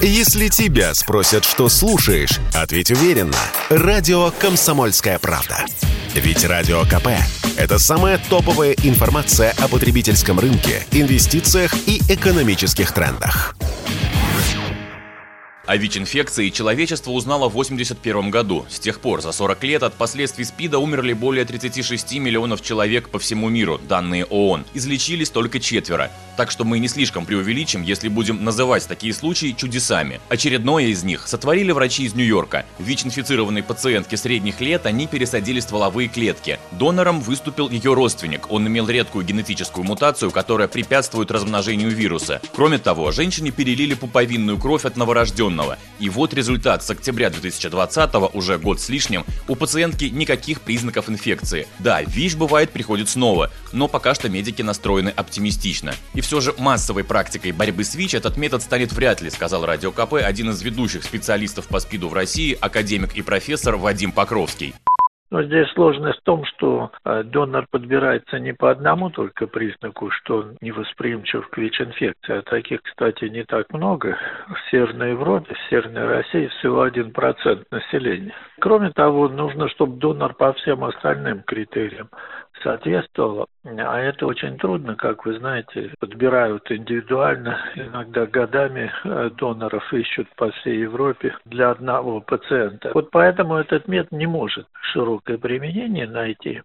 Если тебя спросят, что слушаешь, ответь уверенно. Радио «Комсомольская правда». Ведь Радио КП – это самая топовая информация о потребительском рынке, инвестициях и экономических трендах. О ВИЧ-инфекции человечество узнало в 1981 году. С тех пор за 40 лет от последствий СПИДа умерли более 36 миллионов человек по всему миру, данные ООН. Излечились только четверо. Так что мы не слишком преувеличим, если будем называть такие случаи чудесами. Очередное из них сотворили врачи из Нью-Йорка. ВИЧ-инфицированной пациентке средних лет они пересадили стволовые клетки. Донором выступил ее родственник. Он имел редкую генетическую мутацию, которая препятствует размножению вируса. Кроме того, женщине перелили пуповинную кровь от новорожденного. И вот результат. С октября 2020 уже год с лишним, у пациентки никаких признаков инфекции. Да, ВИЧ бывает приходит снова, но пока что медики настроены оптимистично. И все же массовой практикой борьбы с ВИЧ этот метод станет вряд ли, сказал Радио КП один из ведущих специалистов по СПИДу в России, академик и профессор Вадим Покровский. Но здесь сложность в том, что э, донор подбирается не по одному только признаку, что он невосприимчив к ВИЧ-инфекции. А таких, кстати, не так много. В Северной Европе, в Северной России всего один процент населения. Кроме того, нужно, чтобы донор по всем остальным критериям соответствовал. А это очень трудно, как вы знаете, подбирают индивидуально, иногда годами э, доноров ищут по всей Европе для одного пациента. Вот поэтому этот метод не может широкое применение найти.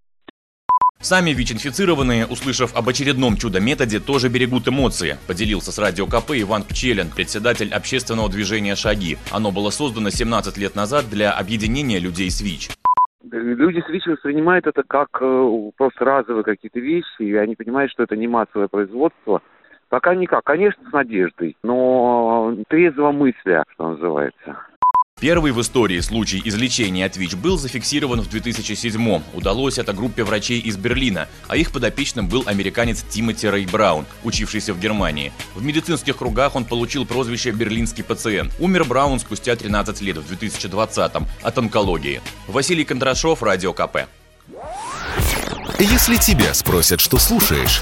Сами ВИЧ-инфицированные, услышав об очередном чудо-методе, тоже берегут эмоции, поделился с Радио КП Иван Пчелин, председатель общественного движения «Шаги». Оно было создано 17 лет назад для объединения людей с ВИЧ. Люди с ВИЧ воспринимают это как э, просто разовые какие-то вещи, и они понимают, что это не массовое производство. Пока никак, конечно, с надеждой, но трезво мысля, что называется. Первый в истории случай излечения от ВИЧ был зафиксирован в 2007 Удалось это группе врачей из Берлина, а их подопечным был американец Тимоти Рэй Браун, учившийся в Германии. В медицинских кругах он получил прозвище «Берлинский пациент». Умер Браун спустя 13 лет в 2020-м от онкологии. Василий Кондрашов, Радио КП. Если тебя спросят, что слушаешь,